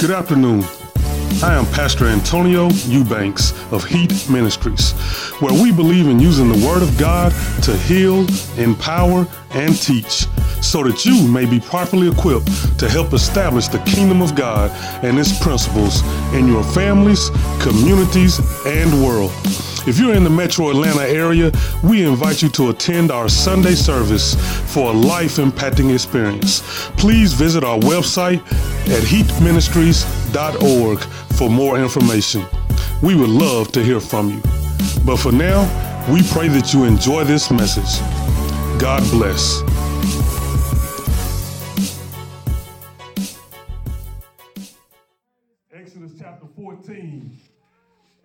Good afternoon. I am Pastor Antonio Eubanks of Heat Ministries, where we believe in using the Word of God to heal, empower, and teach so that you may be properly equipped to help establish the kingdom of God and its principles in your families, communities, and world. If you're in the metro Atlanta area, we invite you to attend our Sunday service for a life impacting experience. Please visit our website at heatministries.org for more information. We would love to hear from you. But for now, we pray that you enjoy this message. God bless.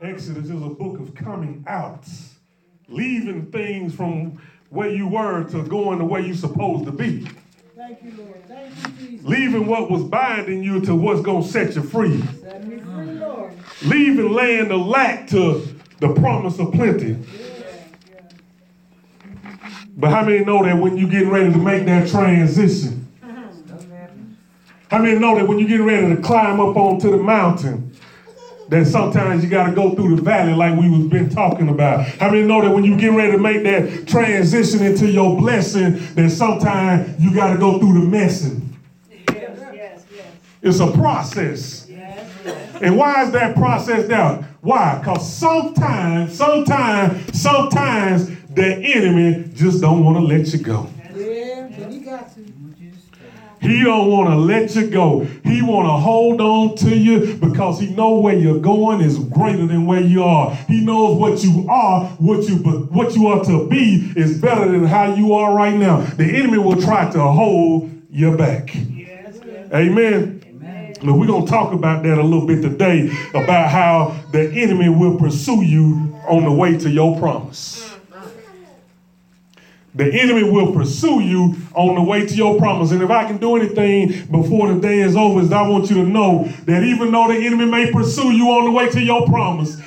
Exodus is a book of coming out, leaving things from where you were to going the way you're supposed to be. Thank you, Lord. Thank you, Jesus. Leaving what was binding you to what's going to set you free. Set me free, Lord. Leaving land of lack to the promise of plenty. But how many know that when you're getting ready to make that transition? Uh-huh. How many know that when you're getting ready to climb up onto the mountain, that sometimes you got to go through the valley like we was been talking about. How many know that when you get ready to make that transition into your blessing, that sometimes you got to go through the messing. Yes, yes, yes. It's a process. And why is that process down? Why? Because sometimes, sometimes, sometimes the enemy just don't want to let you go. Yeah, but he got to. He don't want to let you go. He want to hold on to you because he know where you're going is greater than where you are. He knows what you are, what you but what you are to be is better than how you are right now. The enemy will try to hold you back. Yes, yes. Amen. But we're going to talk about that a little bit today about how the enemy will pursue you on the way to your promise. The enemy will pursue you on the way to your promise. And if I can do anything before the day is over, is I want you to know that even though the enemy may pursue you on the way to your promise,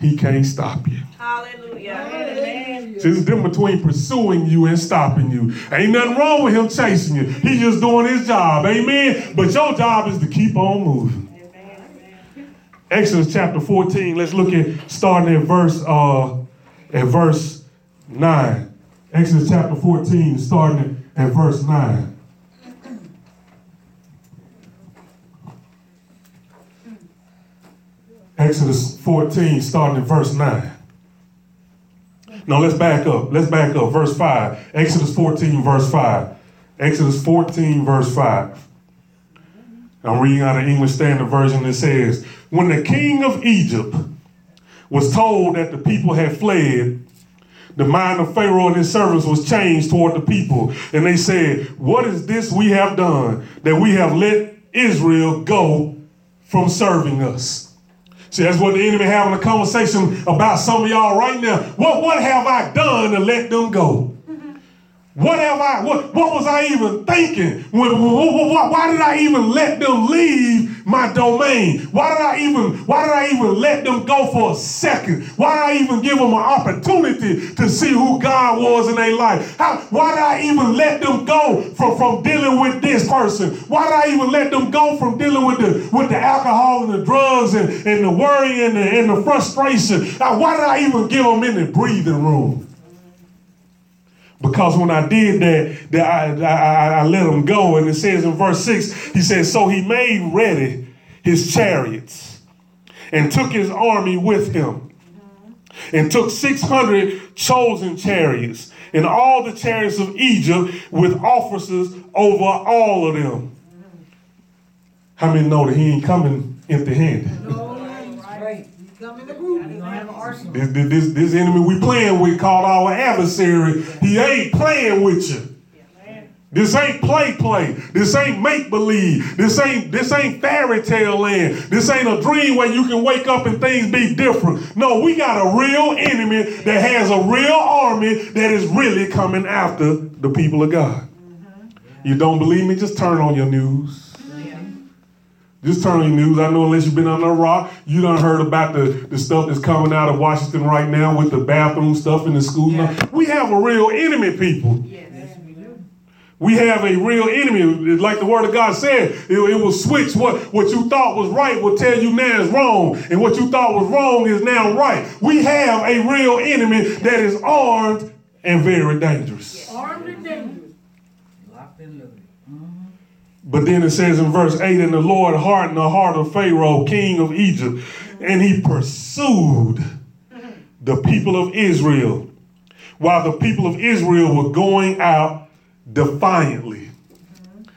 he can't stop you. Hallelujah. Hallelujah. See, it's difference between pursuing you and stopping you. Ain't nothing wrong with him chasing you. He's just doing his job. Amen. But your job is to keep on moving. Exodus chapter 14. Let's look at starting at verse uh at verse 9. Exodus chapter 14, starting at verse 9. Exodus 14, starting at verse 9. No, let's back up. Let's back up. Verse 5. Exodus 14, verse 5. Exodus 14, verse 5. I'm reading out of English Standard Version. It says, When the king of Egypt was told that the people had fled, the mind of Pharaoh and his servants was changed toward the people. And they said, What is this we have done that we have let Israel go from serving us? See, that's what the enemy having a conversation about some of y'all right now. What, what have I done to let them go? What have I, what, what was I even thinking? When, wh- wh- why did I even let them leave my domain? Why did I even, why did I even let them go for a second? Why did I even give them an opportunity to see who God was in their life? How, why did I even let them go from, from dealing with this person? Why did I even let them go from dealing with the, with the alcohol and the drugs and, and the worry and the, and the frustration? Now, why did I even give them any breathing room? Because when I did that, that I, I, I let him go. And it says in verse 6, he says, So he made ready his chariots and took his army with him and took 600 chosen chariots and all the chariots of Egypt with officers over all of them. How many know that he ain't coming empty handed? Come in the group. This, this, this, enemy we playing with called our adversary, he ain't playing with you. This ain't play play. This ain't make believe. This ain't this ain't fairy tale land. This ain't a dream where you can wake up and things be different. No, we got a real enemy that has a real army that is really coming after the people of God. You don't believe me? Just turn on your news. Just turn on your news. I know unless you've been under a rock, you done heard about the, the stuff that's coming out of Washington right now with the bathroom stuff in the school. We have a real enemy, people. Yes, we do. We have a real enemy. Like the word of God said, it, it, will switch what, what you thought was right will tell you now is wrong. And what you thought was wrong is now right. We have a real enemy that is armed and very dangerous. Armed and dangerous. But then it says in verse 8, and the Lord hardened the heart of Pharaoh, king of Egypt, and he pursued the people of Israel while the people of Israel were going out defiantly.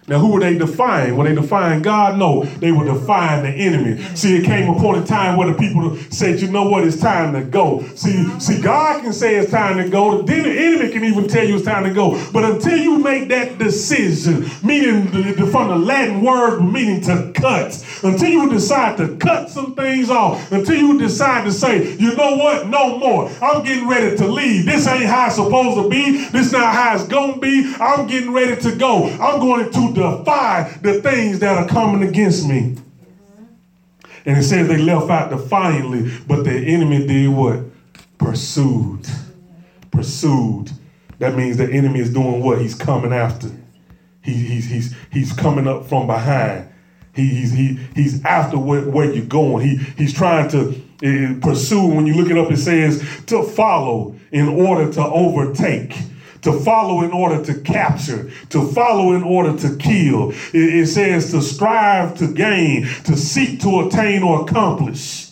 Now, who were they defying? Were they defying God? No, they were defying the enemy. See, it came upon a point in time where the people said, you know what, it's time to go. See, see, God can say it's time to go. Then The enemy can even tell you it's time to go. But until you make that decision, meaning from the Latin word meaning to cut, until you decide to cut some things off, until you decide to say, you know what, no more. I'm getting ready to leave. This ain't how it's supposed to be. This not how it's going to be. I'm getting ready to go. I'm going to defy the things that are coming against me. And it says they left out defiantly, but the enemy did what? Pursued. Pursued. That means the enemy is doing what? He's coming after. He, he's, he's, he's coming up from behind. He, he's, he, he's after where, where you're going. He, he's trying to uh, pursue. When you look it up, it says to follow in order to overtake to follow in order to capture, to follow in order to kill. It, it says to strive to gain, to seek to attain or accomplish,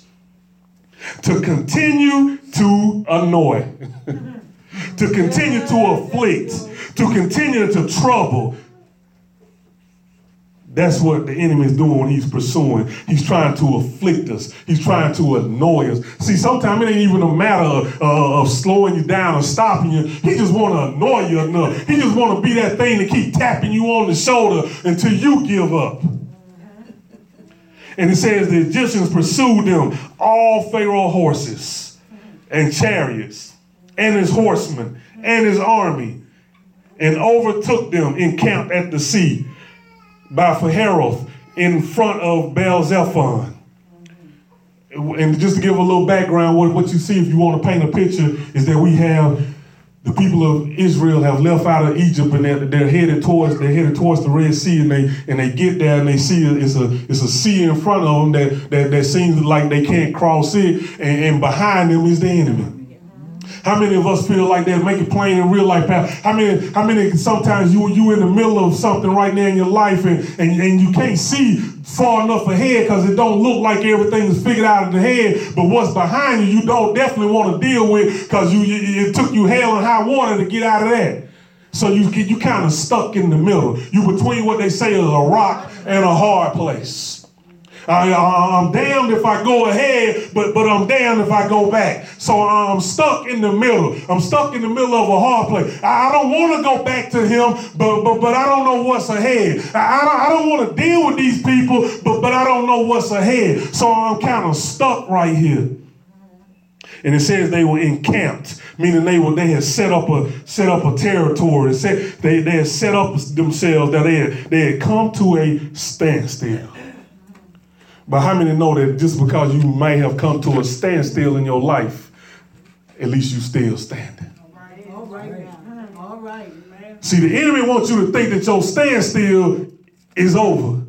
to continue to annoy, to continue to afflict, to continue to trouble, that's what the enemy is doing he's pursuing. He's trying to afflict us. He's trying to annoy us. See, sometimes it ain't even a matter of, uh, of slowing you down or stopping you. He just want to annoy you enough. He just want to be that thing to keep tapping you on the shoulder until you give up. And it says the Egyptians pursued them, all Pharaoh horses and chariots and his horsemen and his army, and overtook them encamped at the sea by Haroth in front of Baal Zephon. And just to give a little background, what, what you see if you want to paint a picture is that we have the people of Israel have left out of Egypt and they're, they're headed towards they're headed towards the Red Sea and they and they get there and they see it's a it's a sea in front of them that that, that seems like they can't cross it and, and behind them is the enemy. How many of us feel like that? Make it plain in real life, How many, how many sometimes you you in the middle of something right now in your life and, and, and you can't see far enough ahead because it don't look like everything is figured out in the head, but what's behind you, you don't definitely want to deal with because you, you it took you hell and high water to get out of that. So you you kind of stuck in the middle. You between what they say is a rock and a hard place. I, uh, am damned if I go ahead, but, but I'm damned if I go back. So I'm stuck in the middle. I'm stuck in the middle of a hard place. I, I don't want to go back to him, but, but, but I don't know what's ahead. I, I don't, I don't want to deal with these people, but, but I don't know what's ahead. So I'm kind of stuck right here. And it says they were encamped, meaning they were they had set up a set up a territory. Set, they, they had set up themselves that they had, they had come to a standstill. But how many know that just because you may have come to a standstill in your life, at least you still standing? All right. All right. See, the enemy wants you to think that your standstill is over.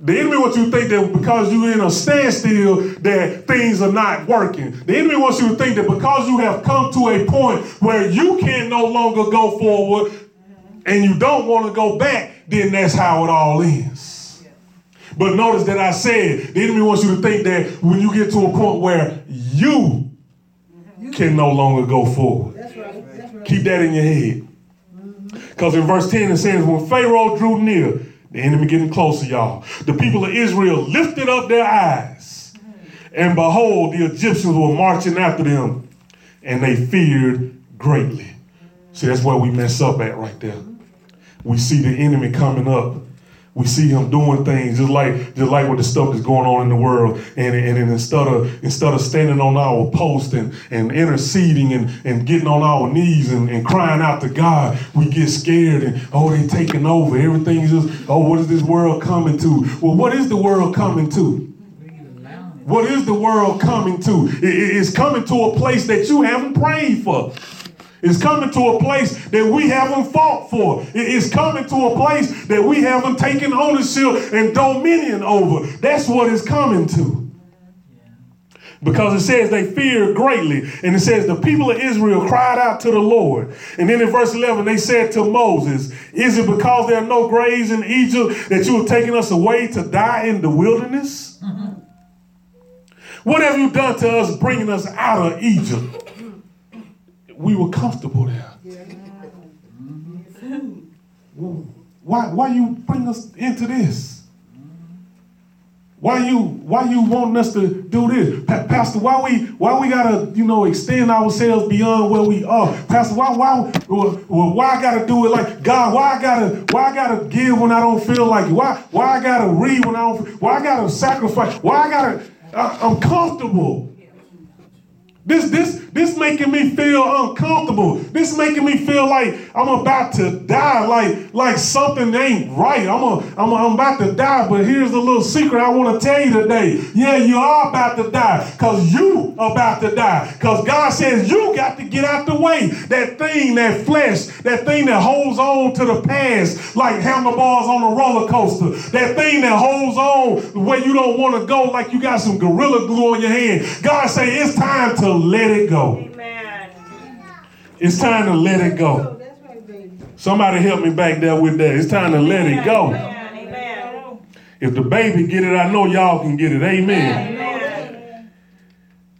The enemy wants you to think that because you're in a standstill that things are not working. The enemy wants you to think that because you have come to a point where you can no longer go forward and you don't want to go back, then that's how it all ends. But notice that I said the enemy wants you to think that when you get to a point where you can no longer go forward. That's right. That's right. Keep that in your head. Mm-hmm. Because in verse 10 it says, when Pharaoh drew near, the enemy getting closer, y'all. The people of Israel lifted up their eyes, and behold, the Egyptians were marching after them, and they feared greatly. See, that's where we mess up at right there. We see the enemy coming up we see him doing things just like just like with the stuff that's going on in the world. And, and, and instead of instead of standing on our post and, and interceding and, and getting on our knees and, and crying out to God, we get scared and oh they're taking over. Everything's just, oh, what is this world coming to? Well, what is the world coming to? What is the world coming to? It's coming to a place that you haven't prayed for. It's coming to a place that we haven't fought for. It's coming to a place that we haven't taken ownership and dominion over. That's what it's coming to. Because it says they feared greatly. And it says the people of Israel cried out to the Lord. And then in verse 11, they said to Moses, Is it because there are no graves in Egypt that you have taken us away to die in the wilderness? What have you done to us bringing us out of Egypt? We were comfortable there. Why, why you bring us into this? Why you why you wanting us to do this, pa- Pastor? Why we why we gotta you know extend ourselves beyond where we are, Pastor? Why why why I gotta do it like God? Why I gotta why I gotta give when I don't feel like it? Why why I gotta read when I don't? Why I gotta sacrifice? Why I gotta? I, I'm comfortable. This, this, this making me feel uncomfortable. This making me feel like I'm about to die, like, like something ain't right. I'm, a, I'm, a, I'm about to die, but here's the little secret I want to tell you today. Yeah, you are about to die because you about to die. Because God says you got to get out the way. That thing, that flesh, that thing that holds on to the past like handlebars on a roller coaster. That thing that holds on where you don't want to go like you got some gorilla glue on your hand. God say it's time to let it go. Amen. It's time to let it go. Oh, Somebody help me back there with that. It's time to let it go. Amen. If the baby get it, I know y'all can get it. Amen. Amen.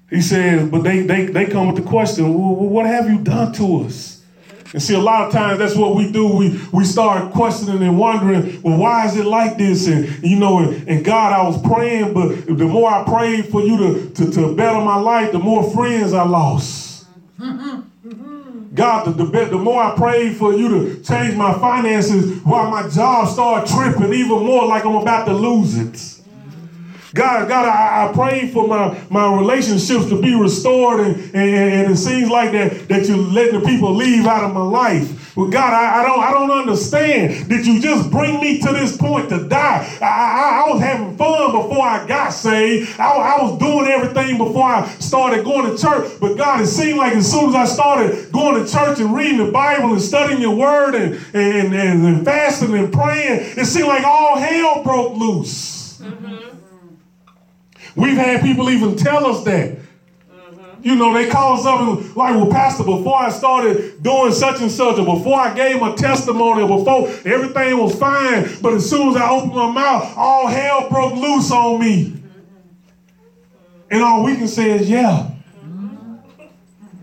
He says, but they, they, they come with the question, well, what have you done to us? And see, a lot of times that's what we do. We we start questioning and wondering, well, why is it like this? And you know, and, and God, I was praying, but the more I prayed for you to, to, to better my life, the more friends I lost. God, the, the, the more I prayed for you to change my finances, while my job started tripping even more like I'm about to lose it. God, God, I, I pray for my, my relationships to be restored, and, and, and it seems like that, that you're letting the people leave out of my life. Well, God, I, I don't I don't understand. Did you just bring me to this point to die? I, I, I was having fun before I got saved. I, I was doing everything before I started going to church. But God, it seemed like as soon as I started going to church and reading the Bible and studying your word and, and, and, and fasting and praying, it seemed like all hell broke loose. Mm-hmm. We've had people even tell us that. Mm-hmm. You know, they call something like, well, Pastor, before I started doing such and such, or before I gave my testimony, or before everything was fine, but as soon as I opened my mouth, all hell broke loose on me. And all we can say is, yeah.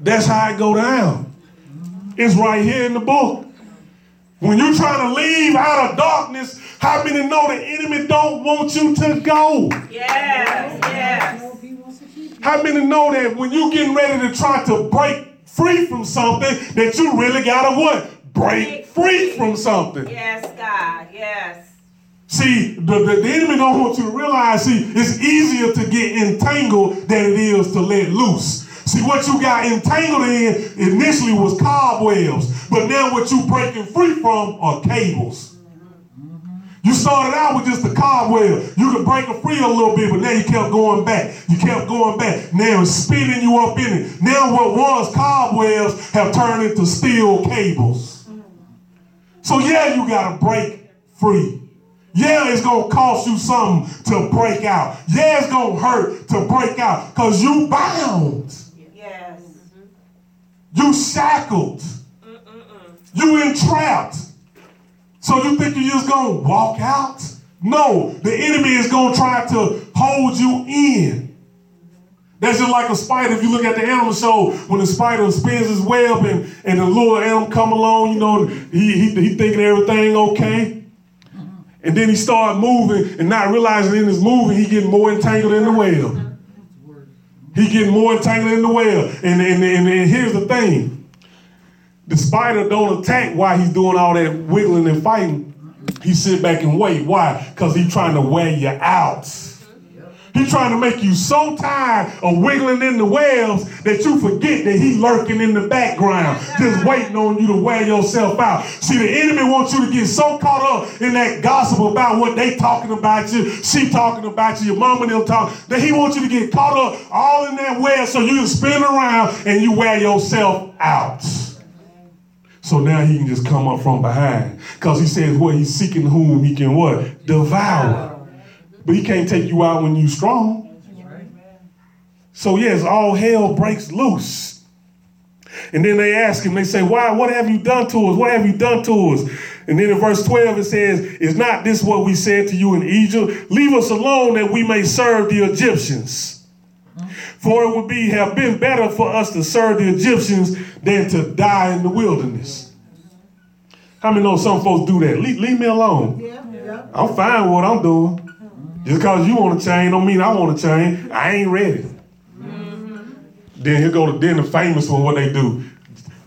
That's how it go down. It's right here in the book. When you're trying to leave out of darkness, how many know the enemy don't want you to go? Yes, yes. How many know that when you're getting ready to try to break free from something, that you really gotta what? Break free from something. Yes, God. Yes. See, the, the, the, enemy don't want you to realize, see, it's easier to get entangled than it is to let loose. See, what you got entangled in initially was cobwebs, but now what you're breaking free from are cables. You started out with just a cobweb. You could break it free a little bit, but now you kept going back. You kept going back. Now it's spinning you up in it. Now what was cobwebs have turned into steel cables. So yeah, you got to break free. Yeah, it's to cost you something to break out. Yeah, it's to hurt to break out because you bound. You shackled. Mm-mm-mm. You entrapped. So you think you're just to walk out? No, the enemy is to try to hold you in. That's just like a spider. If you look at the animal show, when the spider spins his web and, and the little animal come along, you know, he, he, he thinking everything okay. And then he start moving and not realizing in his moving, he getting more entangled in the web. He getting more entangled in the web. And, and, and, and here's the thing. The spider don't attack while he's doing all that wiggling and fighting. He sit back and wait. Why? Because he's trying to wear you out. He's trying to make you so tired of wiggling in the webs that you forget that he's lurking in the background, just waiting on you to wear yourself out. See, the enemy wants you to get so caught up in that gossip about what they talking about you, she talking about you, your mama and them talk, that he wants you to get caught up all in that web so you can spin around and you wear yourself out. So now he can just come up from behind. Because he says what? He's seeking whom he can what? Devour. But he can't take you out when you're strong. So yes, all hell breaks loose. And then they ask him, they say, Why? What have you done to us? What have you done to us? And then in verse 12 it says, Is not this what we said to you in Egypt? Leave us alone that we may serve the Egyptians. For it would be have been better for us to serve the Egyptians than to die in the wilderness. How many know some folks do that? Leave, leave me alone. I'm fine with what I'm doing. Just because you want to change don't mean I want to change. I ain't ready. Mm-hmm. Then here go the then the famous one, what they do.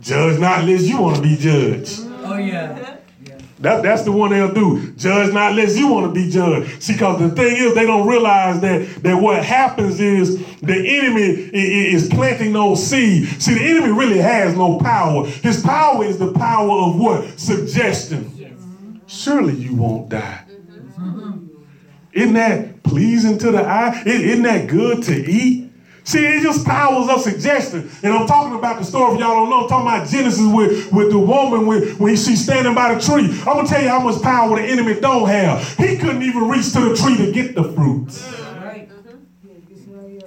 Judge not unless you want to be judged. Oh yeah. That, that's the one they'll do. Judge not unless you want to be judged. See, because the thing is, they don't realize that, that what happens is the enemy i- i- is planting those seeds. See, the enemy really has no power. His power is the power of what? Suggestion. Surely you won't die. Isn't that pleasing to the eye? Isn't that good to eat? See, it just powers of suggestion. And I'm talking about the story, if y'all don't know, I'm talking about Genesis with, with the woman when, when she's standing by the tree. I'm going to tell you how much power the enemy don't have. He couldn't even reach to the tree to get the fruit. Right.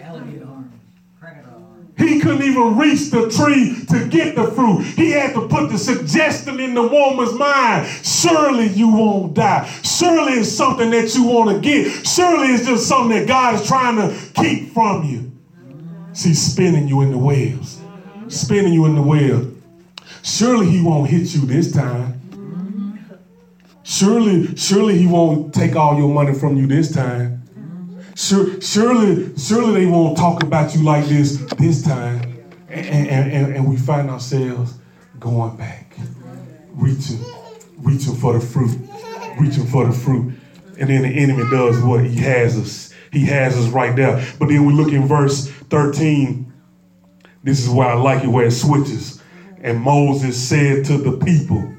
Alligator arms. Crocodile arms. He couldn't even reach the tree to get the fruit. He had to put the suggestion in the woman's mind. Surely you won't die. Surely it's something that you want to get. Surely it's just something that God is trying to keep from you. See, spinning you in the webs. Spinning you in the web. Surely he won't hit you this time. Surely, surely he won't take all your money from you this time. Sure, surely, surely they won't talk about you like this this time. And, and, and, and we find ourselves going back, reaching, reaching for the fruit, reaching for the fruit. And then the enemy does what? He has us. He has us right there. But then we look in verse 13. This is where I like it, where it switches. And Moses said to the people,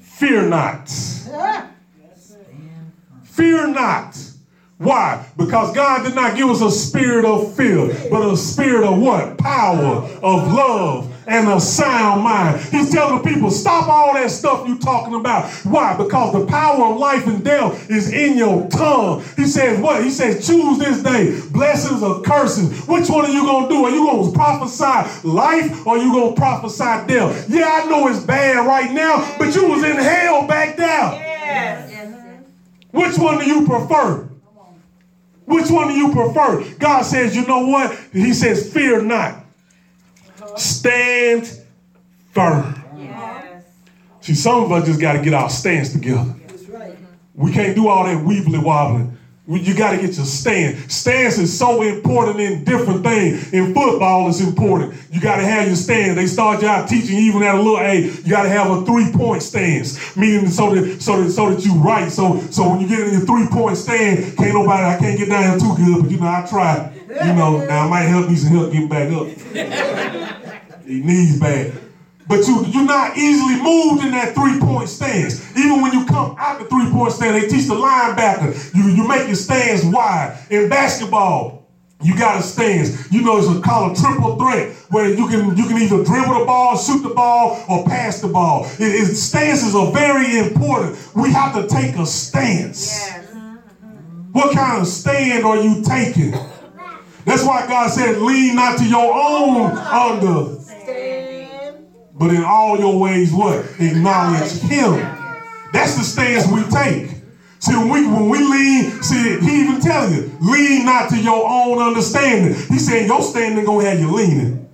Fear not. Fear not. Why? Because God did not give us a spirit of fear, but a spirit of what? Power, of love, and a sound mind. He's telling the people, stop all that stuff you're talking about. Why? Because the power of life and death is in your tongue. He says what? He says, choose this day, blessings or curses. Which one are you going to do? Are you going to prophesy life or are you going to prophesy death? Yeah, I know it's bad right now, but you was in hell back there. Yes. Which one do you prefer? Which one do you prefer? God says, you know what? He says, fear not. Stand firm. Yes. See, some of us just got to get our stance together. That's right. We can't do all that weebly wobbling. You got to get your stance. Stance is so important in different things. In football, it's important. You got to have your stance. They start you out teaching even at a little age. You got to have a three point stance, meaning so that so that so that you right. So so when you get in your three point stand, can't nobody. I can't get down here too good, but you know I try. You know now I might help need some help getting back up. he knees bad. But you, you're not easily moved in that three-point stance. Even when you come out the three-point stand, they teach the linebacker. You, you make your stance wide. In basketball, you got a stance. You know it's a, called a triple threat where you can you can either dribble the ball, shoot the ball, or pass the ball. It, it- stances are very important. We have to take a stance. Yes. What kind of stand are you taking? That's why God said, lean not to your own under. But in all your ways, what? Acknowledge him. That's the stance we take. See, when we, when we lean, see, he even tell you, lean not to your own understanding. He saying your standing gonna have you leaning.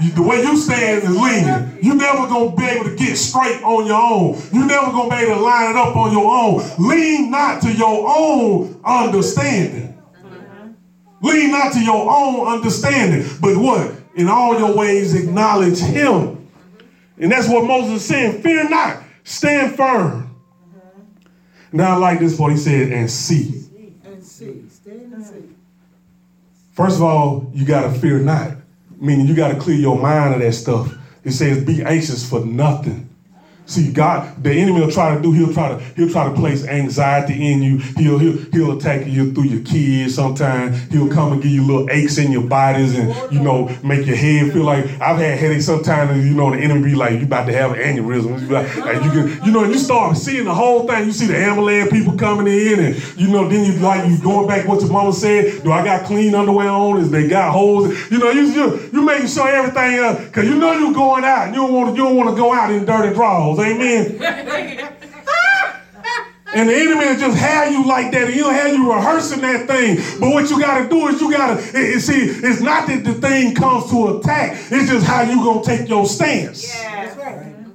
You- the way you stand is leaning. You never gonna be able to get straight on your own. You never gonna be able to line it up on your own. Lean not to your own understanding. Lean not to your own understanding, but what? In all your ways, acknowledge him. And that's what Moses is saying. Fear not, stand firm. Mm-hmm. Now I like this what He said, and see. And see. Stand and see. First of all, you gotta fear not, meaning you gotta clear your mind of that stuff. It says, be anxious for nothing, See, God, the enemy will try to do, he'll try to, he'll try to place anxiety in you. He'll, he'll, he'll attack you through your kids sometimes. He'll come and give you little aches in your bodies and, you know, make your head feel like, I've had headaches sometimes and, you know, the enemy be like, you about to have an aneurysm. You, like, you, can, you know, you start seeing the whole thing. You see the ambulance people coming in and, you know, then you like, you going back what your mama said. Do I got clean underwear on? Is they got holes? You know, you, you, you making sure everything, uh, cause you know you going out and you don't want to, you don't want to go out in dirty drawers. Amen. And the enemy will just have you like that, and he'll have you rehearsing that thing. But what you got to do is you got to see. It's not that the thing comes to attack; it's just how you gonna take your stance. Yeah, That's right. Mm-hmm.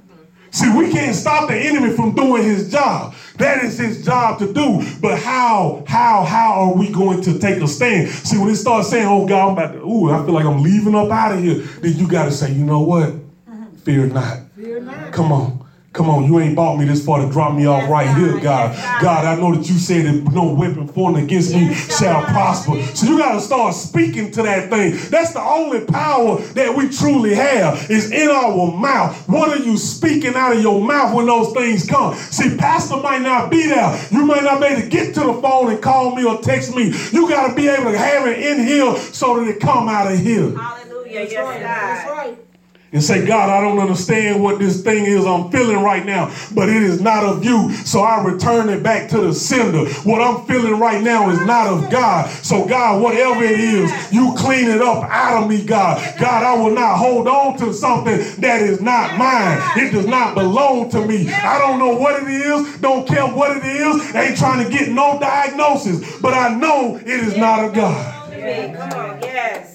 See, we can't stop the enemy from doing his job. That is his job to do. But how, how, how are we going to take a stand? See, when it starts saying, "Oh God, I'm about to," ooh, I feel like I'm leaving up out of here. Then you got to say, you know what? Mm-hmm. Fear not. Fear not. Come on. Come on, you ain't bought me this far to drop me off Yes, right God. here, God. Yes, God. God, I know that you said that no weapon formed against me shall God. prosper. So you got to start speaking to that thing. That's the only power that we truly have is in our mouth. What are you speaking out of your mouth when those things come? See, pastor might not be there. You might not be able to get to the phone and call me or text me. You got to be able to have it in here so that it come out of here Hallelujah. That's Yes, right. That's right. And say, God, I don't understand what this thing is I'm feeling right now, but it is not of you. So I return it back to the sender. What I'm feeling right now is not of God. So, God, whatever it is, you clean it up out of me, God. God, I will not hold on to something that is not mine. It does not belong to me. I don't know what it is, don't care what it is, ain't trying to get no diagnosis, but I know it is not of God. Come on. Yes.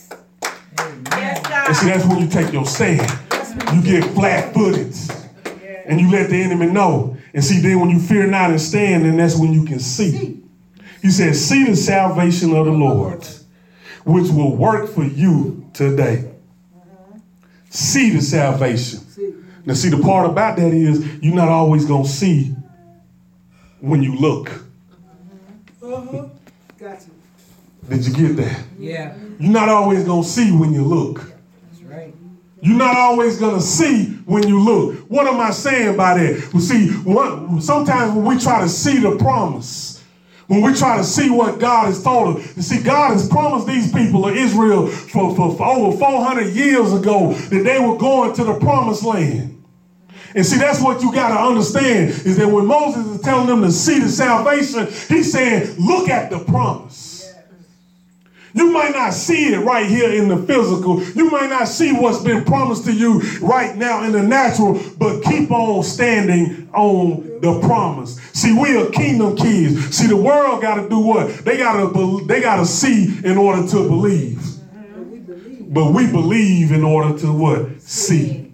Yes, And see, that's when you take your stand. You get flat footed. And you let the enemy know. And see, then when you fear not and stand, then that's when you can see. He says, See the salvation of the Lord, which will work for you today. See the salvation. Now, see, the part about that is you're not always going to see when you look. Uh-huh. Got you. Did you get that? Yeah, You're not always going to see when you look. You're not always gonna see when you look. What am I saying by that? Well, see, one, sometimes when we try to see the promise, when we try to see what God has told us, you see, God has promised these people of Israel for, for, for over 400 years ago that they were going to the promised land. And see, that's what you got to understand is that when Moses is telling them to see the salvation, he's saying, look at the promise. You might not see it right here in the physical. You might not see what's been promised to you right now in the natural, but keep on standing on the promise. See, we are kingdom kids. See, the world got to do what? They got to they got to see in order to believe. But we believe. In order to what? See.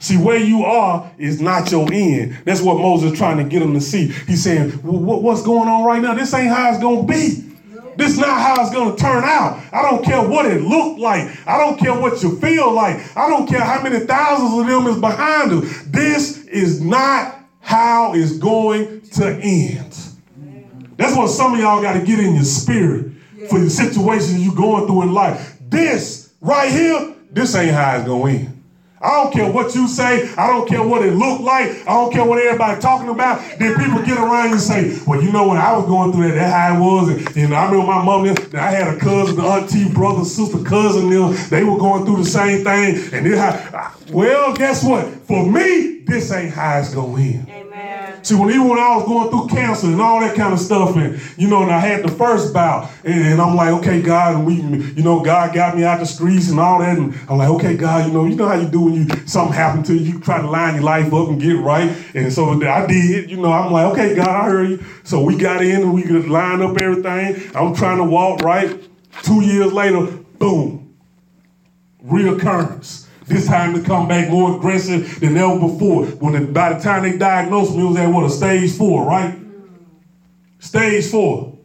See, where you are is not your end. That's what Moses is trying to get them to see. He's saying, well, what's going on right now? This ain't how it's going to be. This is not how it's going to turn out. I don't care what it looked like. I don't care what you feel like. I don't care how many thousands of them is behind us. This is not how it's going to end. That's what some of y'all got to get in your spirit for the situations you're going through in life. This right here, this ain't how it's going to end. I don't care what you say. I don't care what it looked like. I don't care what everybody talking about. Then people get around you and say, well, you know when I was going through that, that's how it was. And, and I remember my mom, I had a cousin, auntie, brother, sister, cousin, them, they were going through the same thing. And how, well, guess what? For me, this ain't how it's going to end. Amen. See, when even when I was going through cancer and all that kind of stuff, and you know, and I had the first bout, and, and I'm like, okay, God, and we, you know, God got me out the streets and all that, and I'm like, okay, God, you know, you know how you do when you something happened to you, you try to line your life up and get right, and so I did, you know, I'm like, okay, God, I heard you. So we got in and we could line up everything. I'm trying to walk right. Two years later, boom, reoccurrence. This time to come back more aggressive than ever before. When the, by the time they diagnosed me, it was at what a stage four, right? Stage four.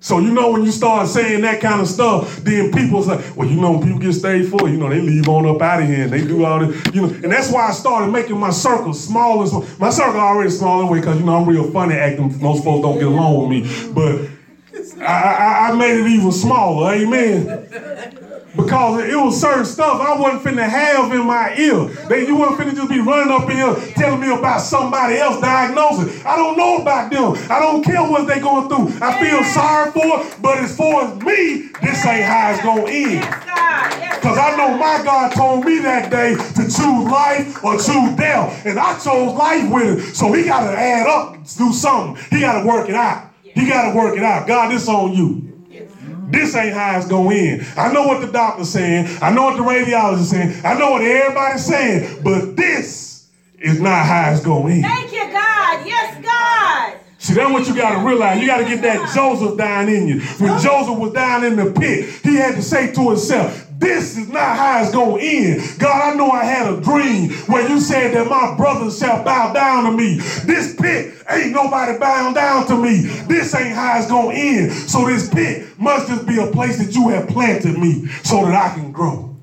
So you know when you start saying that kind of stuff, then people say, well, you know when people get stage four, you know they leave on up out of here and they do all this, you know. And that's why I started making my circle small and small. My circle already small anyway because you know I'm real funny acting. Most folks don't get along with me, but I, I, I made it even smaller. Amen. Because it was certain stuff I wasn't finna have in my ear. That you wasn't finna just be running up in here telling me about somebody else diagnosis. I don't know about them. I don't care what they going through. I feel sorry for it, but as far as me, this ain't how it's gonna end. Yes, God. Yes, Because I know my God told me that day to choose life or choose death. And I chose life with it. So he got to add up, do something. He got to work it out. He got to work it out. God, this on you. This ain't how it's going to end. I know what the doctor's saying. I know what the radiologist is saying. I know what everybody's saying. But this is not how it's going to end. Thank you, God. Yes, God. See, that's what you got to realize. You got to get that Joseph down in you. When oh. Joseph was down in the pit, he had to say to himself, this is not how it's going to end. God, I know I had a dream where you said that my brothers shall bow down to me. This pit ain't nobody bowing down to me. This ain't how it's going to end. So this pit must just be a place that you have planted me so that I can grow.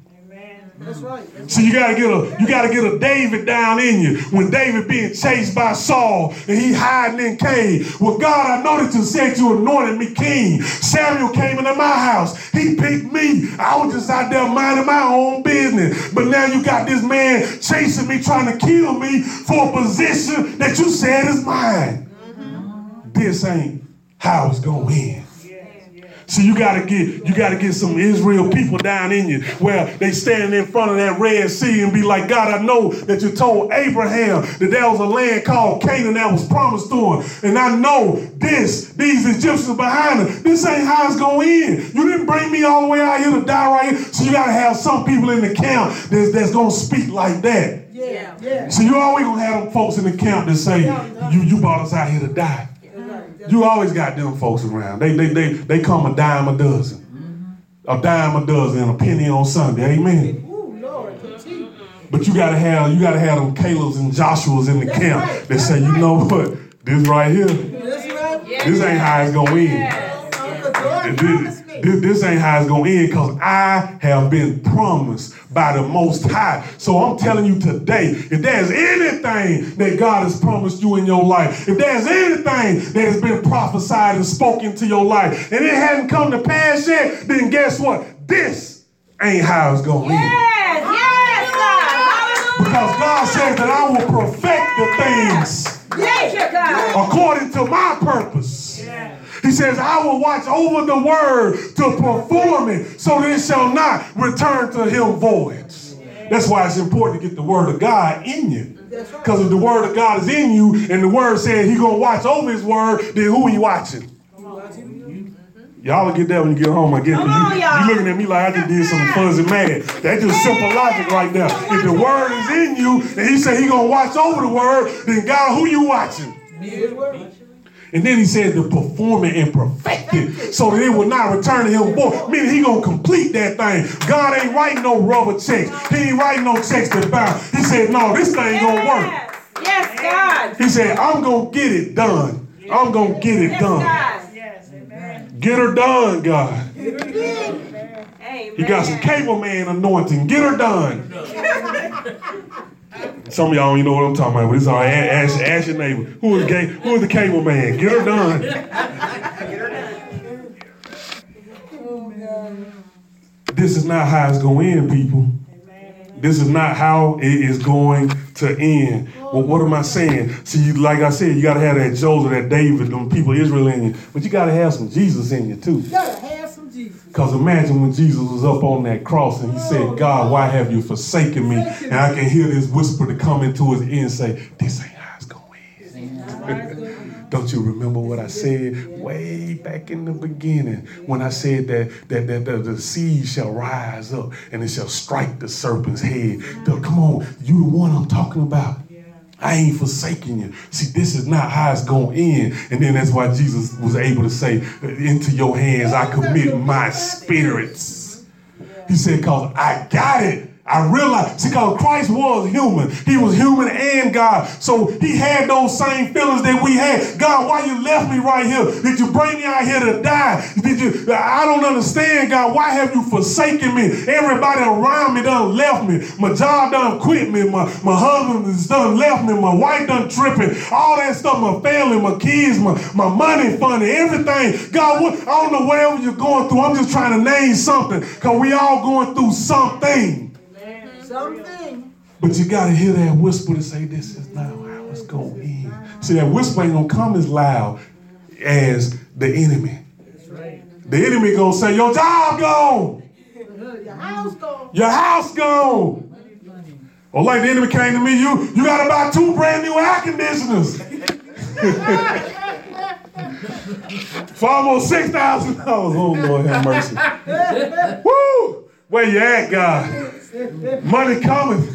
That's mm. right. So you gotta get a you gotta get a David down in you. When David being chased by Saul and he hiding in cave. Well, God, I know that you said you anointed me king. Samuel came into my house. He picked me. I was just out there minding my own business. But now you got this man chasing me, trying to kill me for a position that you said is mine. Mm-hmm. This ain't how it's gonna end. So you gotta get you gotta get some Israel people down in you where they stand in front of that Red Sea and be like, God, I know that you told Abraham that there was a land called Canaan that was promised to him. And I know this, these Egyptians behind them, this ain't how it's gonna end. You didn't bring me all the way out here to die right here. So you gotta have some people in the camp that's, that's gonna speak like that. Yeah, yeah. So you always gonna have them folks in the camp that say, you, you brought us out here to die. You always got them folks around. They they they they come a dime a dozen. A dime a dozen a penny on Sunday. Amen. Ooh, Lord. But you gotta have you gotta have them Caleb's and Joshua's in the That's camp right. that say, you know what, this right here, That's right. this ain't how it's gonna end. Uncle George This, this- ain't how it's gonna end because I have been promised by the Most High. So I'm telling you today, if there's anything that God has promised you in your life, if there's anything that has been prophesied and spoken to your life, and it hasn't come to pass yet, then guess what? This ain't how it's gonna end. Yes, yes, God. Hallelujah. Because God says that I will perfect the things Thank you, God. according to my purpose. He says, I will watch over the word to perform it so that it shall not return to him void. That's why it's important to get the word of God in you. Because if the word of God is in you and the word says he's going to watch over his word, then who are you watching? Y'all will get that when you get home. I get Come you, on, you looking at me like I just did some fuzzy mad. That's just simple logic right there. If the word is in you and he said he gonna watch over the word, then God, who you watching? And then he said to perform it and perfect it so that it will not return to him void. Meaning he gonna complete that thing. God ain't writing no rubber checks. He ain't writing no checks that bounce. He said, no, this thing gonna work. Yes, yes, God. He said, I'm gonna get it done. I'm gonna get it Yes, done. God. Get her done, God. Amen. He got some cable man anointing. Get her done. Some of y'all don't even know what I'm talking about, but it's all right. Ask, ask your neighbor. Who is gay? Who is the cable man? Get her done. This is not how it's going to end, people. This is not how it is going to end. Well, what am I saying? See, like I said, you got to have that Joseph, that David, them people, Israel in you, but you got to have some Jesus in you too. You gotta have some Jesus. Because imagine when Jesus was up on that cross and he said, God, why have you forsaken me? And I can hear this whisper to come into his ear and say, This ain't how it's going to end. Don't you remember what I said way back in the beginning when I said that, that, that, that the seed shall rise up and it shall strike the serpent's head? Come on, you the one I'm talking about. I ain't forsaking you. See, this is not how it's going to end. And then that's why Jesus was able to say, uh, Into your hands I commit my spirits. He said, Because I got it. I realized, see, because Christ was human. He was human and God. So he had those same feelings that we had. God, why you left me right here? Did you bring me out here to die? Did you, I don't understand, God. Why have you forsaken me? Everybody around me done left me. My job done quit me. My, my husband done left me. My wife done tripping. All that stuff, my family, my kids, my, my money funny, everything. God, what, I don't know whatever you're going through. I'm just trying to name something because we all going through something. Something. But you gotta hear that whisper to say, this is not how it's gonna end. See, that whisper ain't gonna come as loud as the enemy. Right. The enemy gonna say, your job gone, Your house gone. your house gone. Money, money. Or like the enemy came to me, you you gotta buy two brand new air conditioners. For almost six thousand dollars. Oh Lord have mercy. Woo! Where you at, God? Money coming.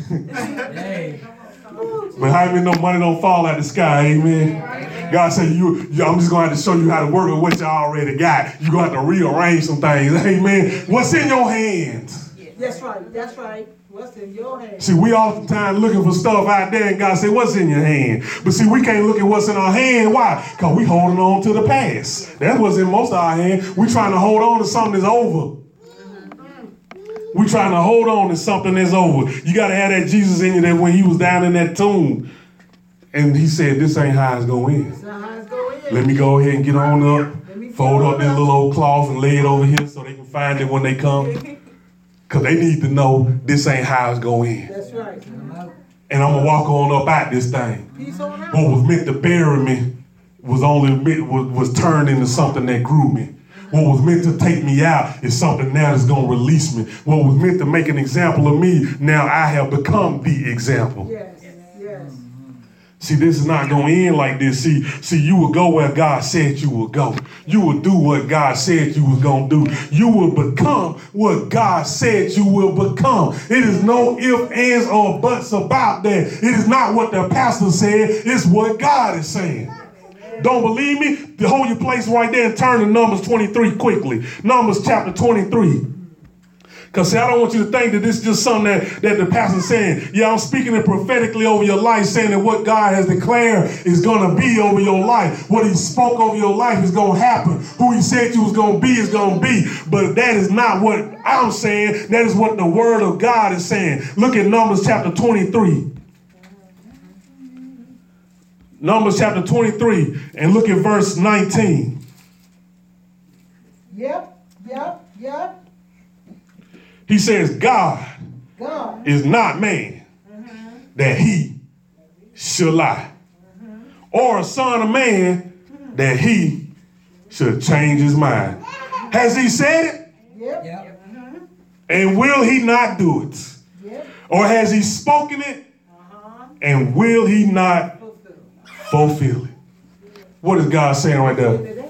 But how many know money don't fall out the sky? Amen. God said, you, you, I'm just going to have to show you how to work with what you already got. You're going to have to rearrange some things. Amen. What's in your hands? That's right. That's right. What's in your hand? See, we oftentimes looking for stuff out there, and God said, What's in your hand? But see, we can't look at what's in our hand. Why? Because we holding on to the past. That's what's in most of our hand. we trying to hold on to something that's over. We trying to hold on to something that's over. You got to have that Jesus in you that when he was down in that tomb, and he said, This ain't how it's going to end. That's how it's going in. Let me go ahead and get on up, fold up this little old cloth and lay it over here so they can find it when they come. Because they need to know this ain't how it's going in. That's right. And I'm going to walk on up out this thing. Peace on out. What was meant to bury me was only meant, was, was turned into something that grew me. What was meant to take me out is something now that's going to release me. What was meant to make an example of me, now I have become the example. Yes. Yes. See, this is not going to end like this. See, see, you will go where God said you will go. You will do what God said you was going to do. You will become what God said you will become. It is no if, ands, or buts about that. It is not what the pastor said. It's what God is saying. Don't believe me? Hold your place right there and turn to Numbers 23 quickly. Numbers chapter 23. Because see, I don't want you to think that this is just something that, that the pastor's saying. Yeah, I'm speaking it prophetically over your life, saying that what God has declared is going to be over your life. What he spoke over your life is going to happen. Who he said you was going to be is going to be. But that is not what I'm saying. That is what the word of God is saying. Look at Numbers chapter 23. Numbers chapter 23 and look at verse 19. Yep. Yep. Yep. He says, God God. is not man mm-hmm. that he should lie, mm-hmm. or a son of man that he should change his mind. Has he said it? Yep. Yep. Mm-hmm. And will he not do it? Yep. Or has he spoken it? Uh-huh. And will he not fulfill it? What is God saying right there?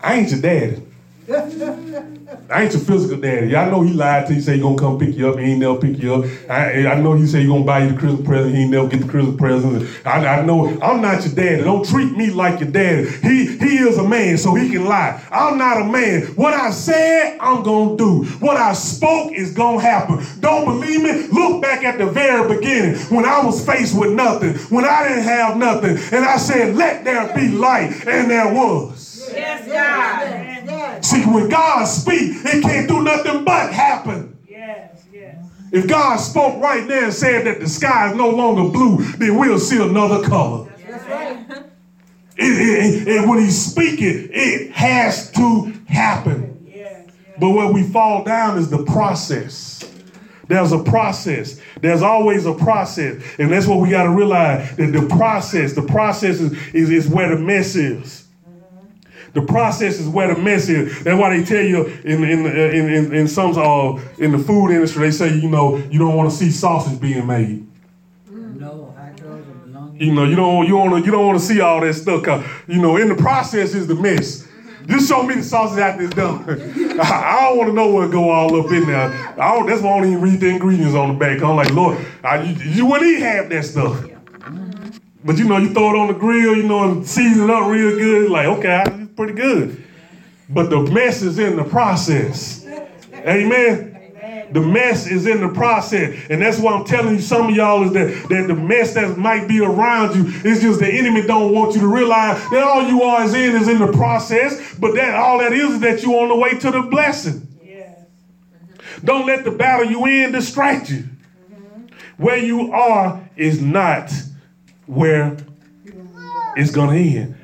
I ain't your daddy. I ain't your physical daddy. Y'all know he lied to you, say he gonna come pick you up, he ain't never pick you up. I, I know he said he gonna buy you the Christmas present, he ain't never get the Christmas present. I, I know I'm not your daddy. Don't treat me like your daddy. He he is a man, so he can lie. I'm not a man. What I said, I'm gonna do. What I spoke is gonna happen. Don't believe me? Look back at the very beginning when I was faced with nothing, when I didn't have nothing, and I said, Let there be light, and there was. Yes, God. Yes. Yes. See, when God speak, it can't do nothing but happen. Yes. Yes. If God spoke right there and said that the sky is no longer blue, then we'll see another color. That's right. It, it- it- and when he's speaking, it has to happen. Yes. But where we fall down is the process. There's a process. There's always a process. And that's what we got to realize that the process, the process is, is, is where the mess is. The process is where the mess is. That's why they tell you in in in in, in some uh, in the food industry they say you know you don't want to see sausage being made. No, actors belong. You know you don't you want to you don't want to see all that stuff. 'cause, you know in the process is the mess. Just show me the sausage after it's done. I, I don't want to know what go all up in there. I don't, that's why I don't even read the ingredients on the back. I'm like, Lord, I, you, you wouldn't even have that stuff. But you know, you throw it on the grill, you know, and season it up real good. Like, okay, it's pretty good. But the mess is in the process. Amen. The mess is in the process. And that's why I'm telling you, some of y'all is that, that the mess that might be around you is just the enemy don't want you to realize that all you are is in is in the process. But that all that is is that you're on the way to the blessing. Yes. Don't let the battle you in distract you. Where you are is not where it's going to end.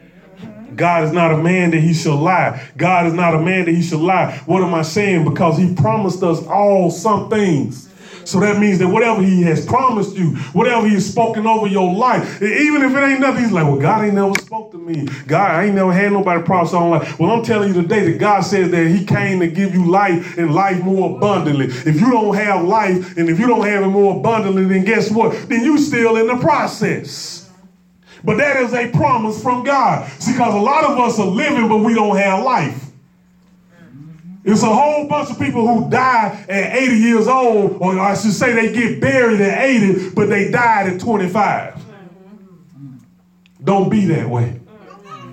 God is not a man that he shall lie. God is not a man that he shall lie. What am I saying? Because he promised us all some things. So that means that whatever he has promised you, whatever he has spoken over your life, even if it ain't nothing, he's like, well, God ain't never spoke to me. God, I ain't never had nobody promise on life. Well, I'm telling you today that God says that he came to give you life and life more abundantly. If you don't have life and if you don't have it more abundantly, then guess what? Then you still in the process. But that is a promise from God. See, because a lot of us are living, but we don't have life. It's a whole bunch of people who die at 80 years old, or I should say they get buried at 80, but they died at 25. Don't be that way.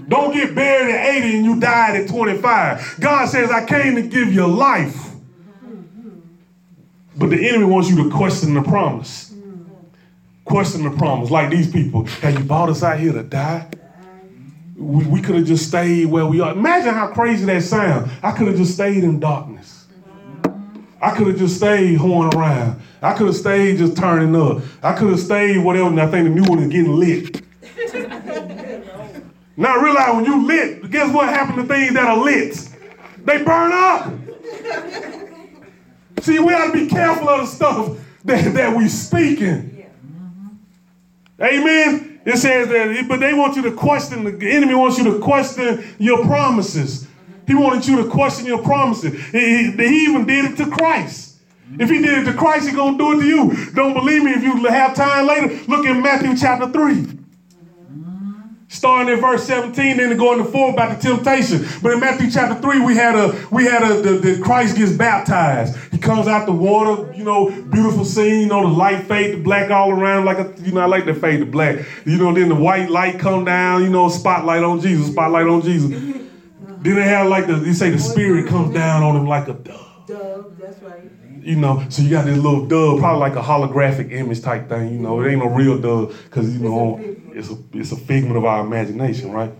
Don't get buried at 80 and you died at 25. God says, I came to give you life. But the enemy wants you to question the promise. Question the promise. Like these people. Have you brought us out here to die? We, we could have just stayed where we are. Imagine how crazy that sounds. I could have just stayed in darkness. I could have just stayed horning around. I could have stayed just turning up. I could have stayed whatever, and I think the new one is getting lit. now realize when you lit, guess what happened to things that are lit? They burn up. See, we ought to be careful of the stuff that, that we speaking. Amen. It says that, but they want you to question, the enemy wants you to question your promises. He wanted you to question your promises. He, he, even did it to Christ. If he did it to Christ, he's going to do it to you. Don't believe me? If you have time later, look in Matthew chapter 3. Starting in verse 17, then going to 4 about the temptation. But in Matthew chapter 3, we had a we had a the, the Christ gets baptized. He comes out the water, you know, beautiful scene, you know, the light fade to black all around, like a you know, I like to fade to black. You know, then the white light come down, you know, spotlight on Jesus, spotlight on Jesus. then they have like the they say the spirit comes down on him like a dove. Dove, that's right. You know, so you got this little dove, probably like a holographic image type thing. You know, it ain't no real dove because you know it's a it's a figment of our imagination, right?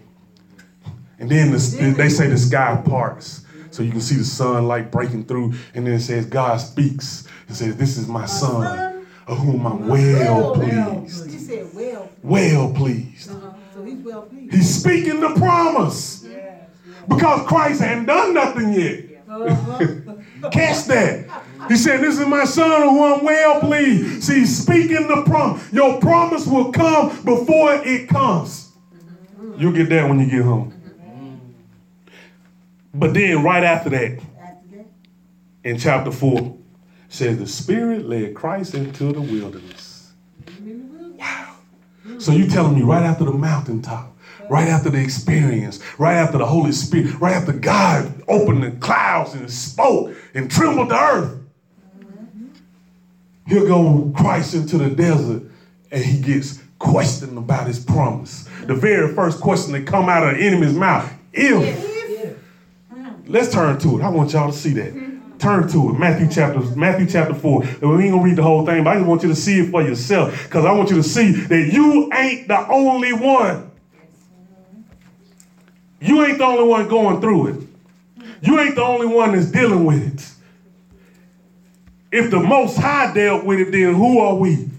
And then the, they say the sky parts, so you can see the sunlight breaking through, and then it says God speaks. and says, "This is my son, of whom I'm well pleased." He said, well. Well pleased. Uh-huh. So he's well pleased. He's speaking the promise because Christ hadn't done nothing yet. Catch that. He said, This is my son who I'm well pleased. See, speaking the promise. Your promise will come before it comes. You'll get that when you get home. But then, right after that, in chapter 4, says, The Spirit led Christ into the wilderness. Wow. So you telling me right after the mountaintop, right after the experience, right after the Holy Spirit, right after God opened the clouds and spoke and trembled the earth, He'll go Christ into the desert and he gets questioned about his promise. The very first question that come out of the enemy's mouth, if. Let's turn to it. I want y'all to see that. Turn to it. Matthew chapter, Matthew chapter 4. And we ain't gonna read the whole thing, but I just want you to see it for yourself. Because I want you to see that you ain't the only one. You ain't the only one going through it. You ain't the only one that's dealing with it. If the Most High dealt with it, then who are we?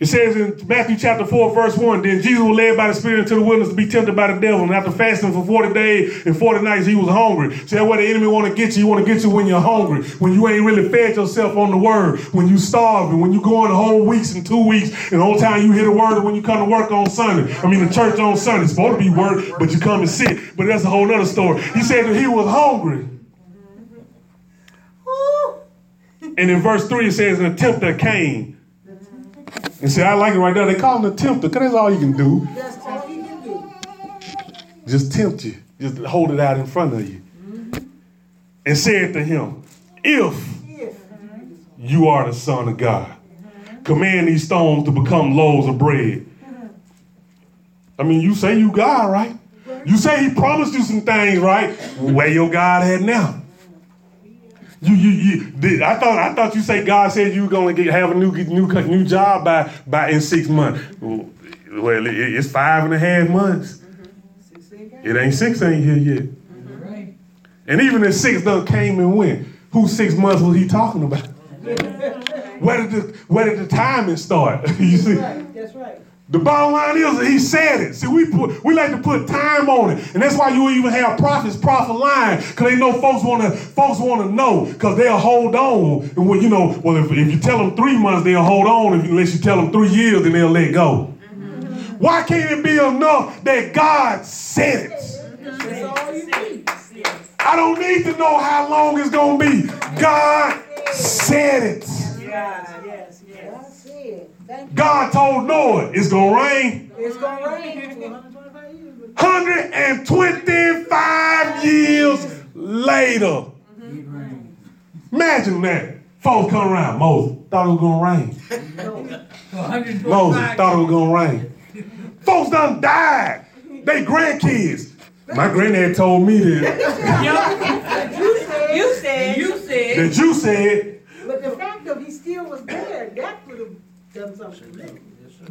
It says in Matthew chapter 4, verse 1, then Jesus was led by the Spirit into the wilderness to be tempted by the devil. And after fasting for 40 days and 40 nights, he was hungry. See, that's where the enemy want to get you. He want to get you when you're hungry, when you ain't really fed yourself on the word, when you starving, when you going whole weeks and two weeks, and the whole time you hear the word when you come to work on Sunday. I mean, the church on Sunday. It's supposed to be work, but you come and sit. But that's a whole other story. He said that he was hungry. And in verse 3, it says, and the tempter came. And see, I like it right there. They call him the tempter because that's all you can do. That's all he can do. Just tempt you. Just hold it out in front of you. And said to him, If If. you are the Son of God, command these stones to become loaves of bread. I mean, you say you God, right? You say he promised you some things, right? Where your God at now? You, you, you. I thought, I thought you say God said you were gonna get have a new, new, new job by, by in six months. Well, it, it's five and a half months. It ain't six ain't here yet. Right. And even if six done came and went, who six months was he talking about? where did the where did the timing start? you see? That's right. The bottom line is he said it. See, we put we like to put time on it, and that's why you even have prophets prophet line because they know folks want to folks want to know because they'll hold on. And when you know, well, if, if you tell them three months, they'll hold on. If, unless you tell them three years, then they'll let go. Mm-hmm. Why can't it be enough that God said it? That's all. I don't need to know how long it's gonna be. God said it. Yes, yes. God said. Thank you. God told Noah it's gonna rain. It's gonna rain 125 years. but- 125 years later. Imagine that. Folks come around. Moses thought it was gonna rain. Moses thought it was gonna rain. Folks done died. They grandkids. My granddad told me that, You said. You said. that you said, But the fact of he still was there, that could have done something. to me.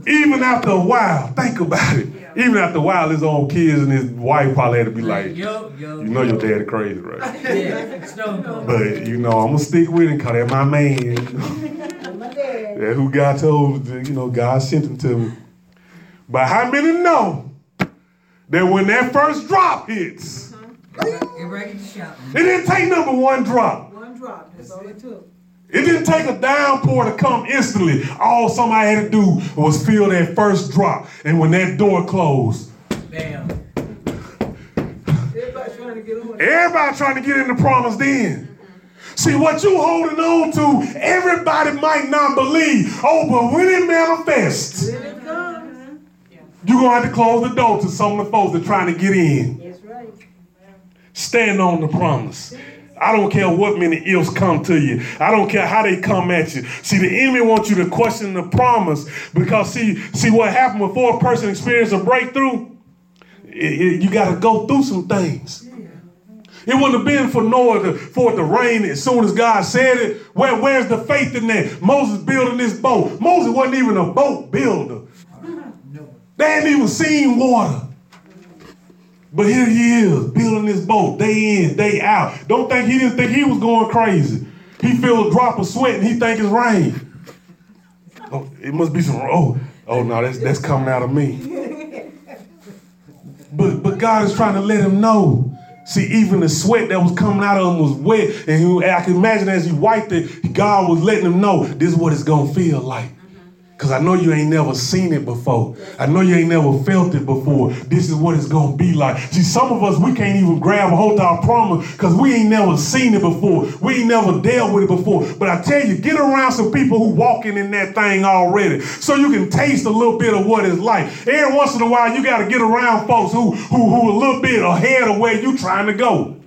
even after a while, think about it. Even after a while, his own kids and his wife probably had to be like, you Yo, "You know your daddy crazy, right? Yeah, stone cold. But you know, I'm gonna stick with him because that's my man. And my dad. That's who God told, you know, God sent him to me. But how many know that when that first drop hits, Get ready to shout. it didn't take number one drop. One drop, that's all it took. It didn't take a downpour to come instantly. All somebody had to do was feel that first drop. And when that door closed, Bam. Everybody's trying to get on. everybody trying to get in the promised end. See, what you holding on to, everybody might not believe. Oh, but when it manifests, Then it comes. you're going to have to close the door to some of the folks that are trying to get in. That's right. Stand on the promise. I don't care what many ills come to you. I don't care how they come at you. See, the enemy wants you to question the promise because see, see what happened before a person experiences a breakthrough. It- it- you got to go through some things. It wouldn't have been for Noah to, for it to rain as soon as God said it. Where, where's the faith in that? Moses building this boat. Moses wasn't even a boat builder. They hadn't even seen water. But here he is, building this boat day in, day out. Don't think he didn't think he was going crazy. He feel a drop of sweat and he think it's rain. Oh, it must be some oh, oh no, that's that's coming out of me. But but God is trying to let him know. See, even the sweat that was coming out of him was wet, and he, I can imagine as he wiped it, God was letting him know this is what it's gonna feel like. Cause I know you ain't never seen it before. I know you ain't never felt it before. This is what it's gonna be like. See, some of us we can't even grab a hold of our promise because we ain't never seen it before. We ain't never dealt with it before. But I tell you, get around some people who walking in that thing already, so you can taste a little bit of what it's like. Every once in a while, you got to get around folks who who who a little bit ahead of where you trying to go.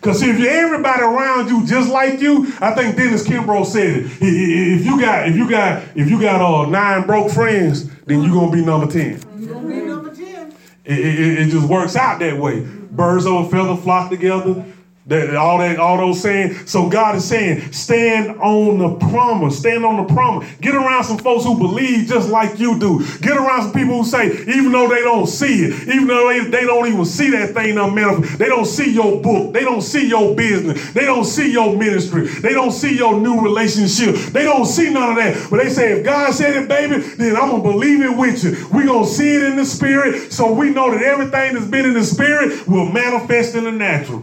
Because if you everybody around you just like you, I think Dennis Kimbro said it. If you got if you got if you got uh, nine broke friends, then you gonna be number ten. You gonna be number 10. It, it, it just works out that way. Birds of a feather flock together. That all that all those saying. So God is saying, stand on the promise. Stand on the promise. Get around some folks who believe just like you do. Get around some people who say, even though they don't see it, even though they, they don't even see that thing unmanifest, they don't see your book, they don't see your business, they don't see your ministry, they don't see your new relationship, they don't see none of that. But they say, if God said it, baby, then I'm gonna believe it with you. we gonna see it in the spirit, so we know that everything that's been in the spirit will manifest in the natural.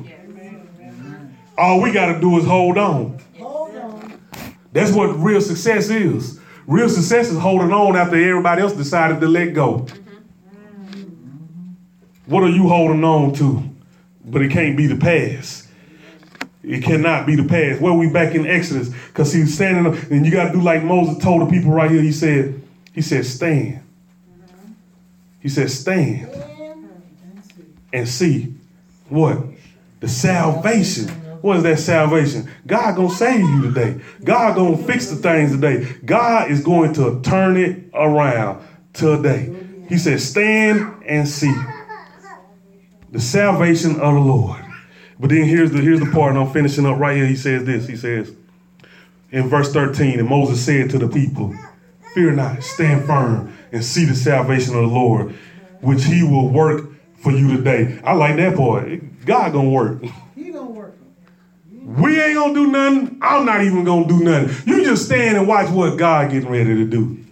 All we got to do is hold on. Hold on. That's what real success is. Real success is holding on after everybody else decided to let go. Mm-hmm. What are you holding on to? But it can't be the past. It cannot be the past. Where we back in Exodus? Because he was standing up, and you got to do like Moses told the people right here. He said, he said, stand. Mm-hmm. He said, stand and see what? The salvation. What is that salvation? God gonna save you today. God gonna fix the things today. God is going to turn it around today. He said, stand and see the salvation of the Lord. But then here's the here's the part, I'm finishing up right here. He says this. He says in verse 13, and Moses said to the people, Fear not, stand firm, and see the salvation of the Lord, which he will work for you today. I like that part. God gonna work. We ain't gonna do nothing. I'm not even gonna do nothing. You just stand and watch what God getting ready to do.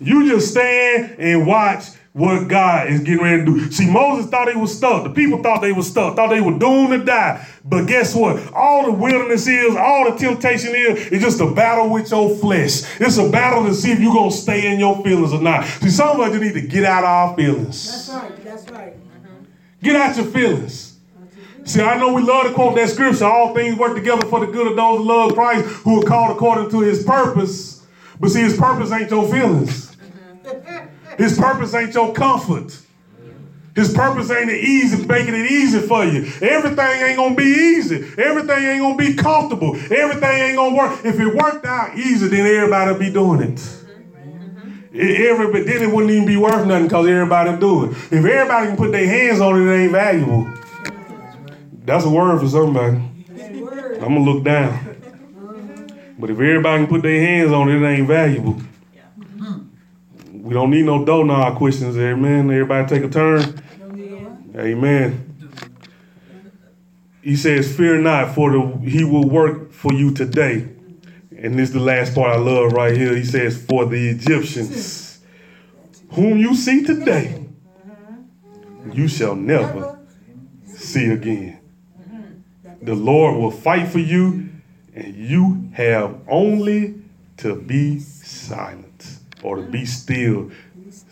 You just stand and watch what God is getting ready to do. See, Moses thought he was stuck. The people thought they were stuck, thought they were doomed to die. But guess what? All the wilderness is, all the temptation is, is just a battle with your flesh. It's a battle to see if you're going to stay in your feelings or not. See, some of us need to get out of our feelings. That's right, that's right. Get out your feelings. See, I know we love to quote that scripture. All things work together for the good of those who love Christ, who are called according to his purpose. But see, his purpose ain't your feelings. Mm-hmm. His purpose ain't your comfort. His purpose ain't easy, making it easy for you. Everything ain't gonna be easy. Everything ain't gonna be comfortable. Everything ain't gonna work. If it worked out easy, then everybody be doing it. Mm-hmm. It- Everybody, then it wouldn't even be worth nothing because everybody do it. If everybody can put their hands on it, it ain't valuable. That's a word for somebody. I'm gonna look down. But if everybody can put their hands on it, it ain't valuable. We don't need no donut questions there, man. Everybody take a turn. Amen. He says, Fear not, for the, he will work for you today. And this is the last part I love right here. He says, For the Egyptians, whom you see today, you shall never see again. The Lord will fight for you, and you have only to be silent or to be still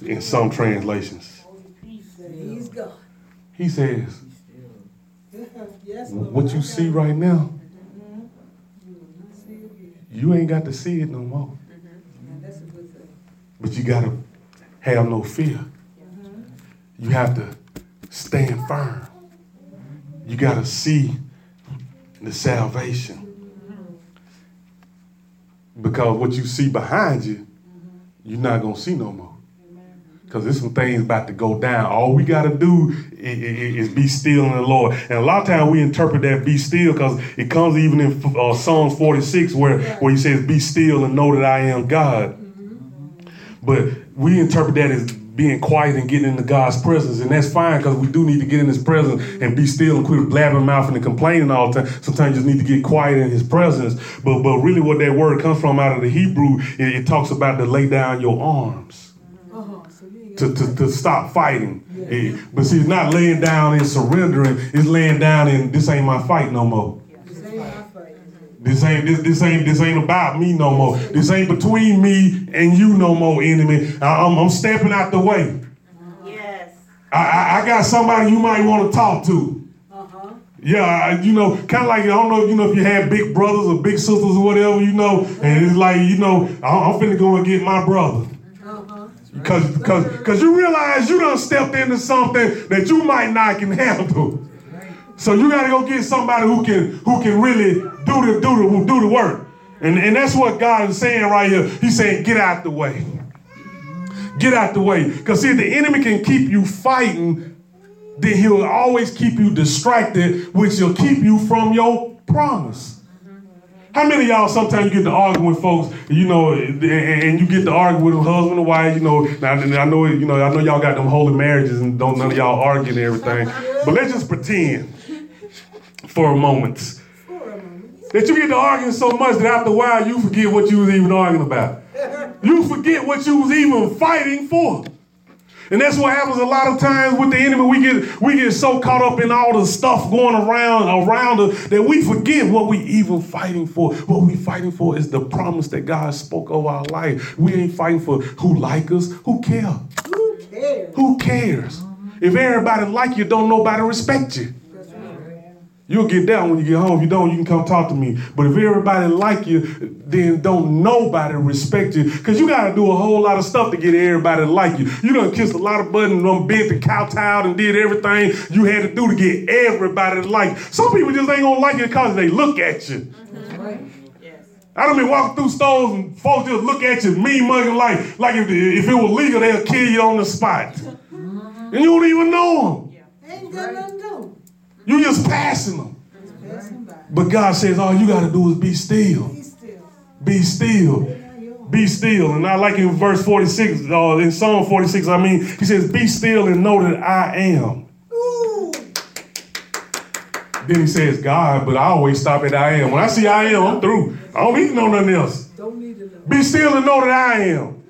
in some translations. He's God. He says, What you see right now, you ain't got to see it no more. That's a good thing. But you got to have no fear. Mm-hmm. You have to stand firm. You got to see the salvation. Because what you see behind you, you're not going to see no more. Because there's some things about to go down. All we got to do i- i- is be still in the Lord. And a lot of times we interpret that be still because it comes even in uh, Psalms 46 where, where he says, Be still and know that I am God. But we interpret that as being quiet and getting into God's presence. And that's fine because we do need to get in his presence and be still and quit blabbing mouth and complaining all the time. Sometimes you just need to get quiet in his presence. But but really what that word comes from out of the Hebrew, it, it talks about to lay down your arms. Uh-huh. So you ain't To, to, to stop fighting. Eh, but see, it's not laying down and surrendering. It's laying down and this ain't my fight no more. This ain't my fight. This ain't this, this ain't this ain't about me no more. This ain't between me and you no more, enemy. I, am I'm stepping out the way. Yes. I, I, I got somebody you might want to talk to. Uh-huh. Yeah, you know, kind of like I don't know, you know, if you had big brothers or big sisters or whatever, you know, and it's like, you know, I'm, I'm finna go and get my brother. Uh-huh. Because because because you realize you done stepped into something that you might not can handle. So you gotta go get somebody who can who can really do the do the do the work. And, and that's what God is saying right here. He's saying, get out the way. Get out the way. Because see, if the enemy can keep you fighting, then he'll always keep you distracted, which will keep you from your promise. How many y'all sometimes you get to argue with folks, you know, and, and you get to argue with them husband and wife, you know, now I know, you know, I know y'all got them holy marriages and don't none of y'all argue and everything. But let's just pretend for a moment For a moment. that you get to arguing so much that after a while you forget what you was even arguing about. You forget what you was even fighting for. And that's what happens a lot of times with the enemy. We get we get so caught up in all the stuff going around around us that we forget what we even fighting for. What we fighting for is the promise that God spoke over our life. We ain't fighting for who like us. Who care? Who cares? Who cares? If everybody like you, don't nobody respect you. That's right. You'll get that when you get home. If you don't, you can come talk to me. But if everybody like you, then don't nobody respect you. Because you got to do a whole lot of stuff to get everybody to like you. You done kissed a lot of buttons, done bent and kowtowed and did everything you had to do to get everybody to like you. Some people just ain't going to like you because they look at you. That's right. Yes. I done been walking through stores and folks just look at you mean mugging like, like if, if it was legal, they'll kill you on the spot. And you don't even know them. Ain't got nothing to do. You just passing them. But God says all you got to do is be still. Be still. Be still. And I like in verse 46, uh, in Psalm 46, I mean, he says, Be still and know that I am. Ooh. Then he says, God, but I always stop at I am. When I see I am, I'm through. I don't need to know nothing else. Don't need to know. Be still and know that I am.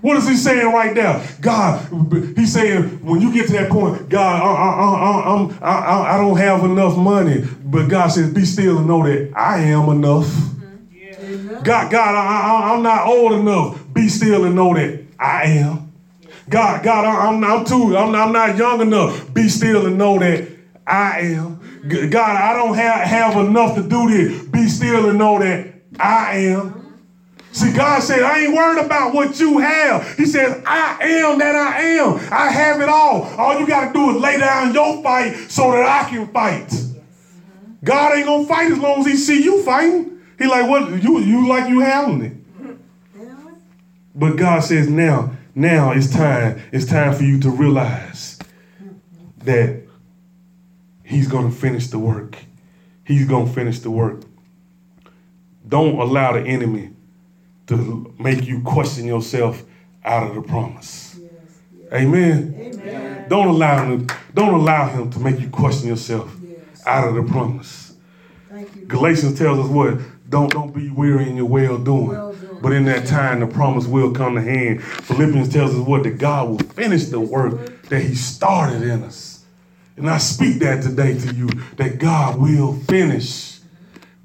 What is he saying right now? God, he's saying when you get to that point, God, I, I, I, I'm, I, don't have enough money. But God says, be still and know that I am enough. God, God, I, I'm not old enough. Be still and know that I am. God, God, I, I'm, I'm too, I'm, I'm not young enough. Be still and know that I am. God, I don't have, have enough to do this. Be still and know that I am. See, God said, I ain't worried about what you have. He says, I am that I am. I have it all. All you got to do is lay down your fight so that I can fight. God ain't gonna fight as long as he see you fighting. He like, what you you like you handling it. But God says now, now it's time. It's time for you to realize that He's gonna finish the work. He's gonna finish the work. Don't allow the enemy to make you question yourself out of the promise. Amen. Amen. Don't allow him. Don't allow him to make you question yourself Yes. out of the promise. Thank you. Galatians tells us what? Don't don't be weary in your well doing. Well doing. But in that time, the promise will come to hand. Philippians tells us what? That God will finish the work that He started in us. And I speak that today to you that God will finish.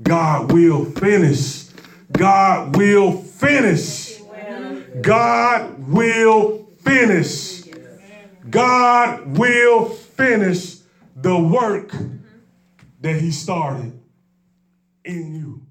God will finish. God will finish. God will finish. God will finish the work that He started in you.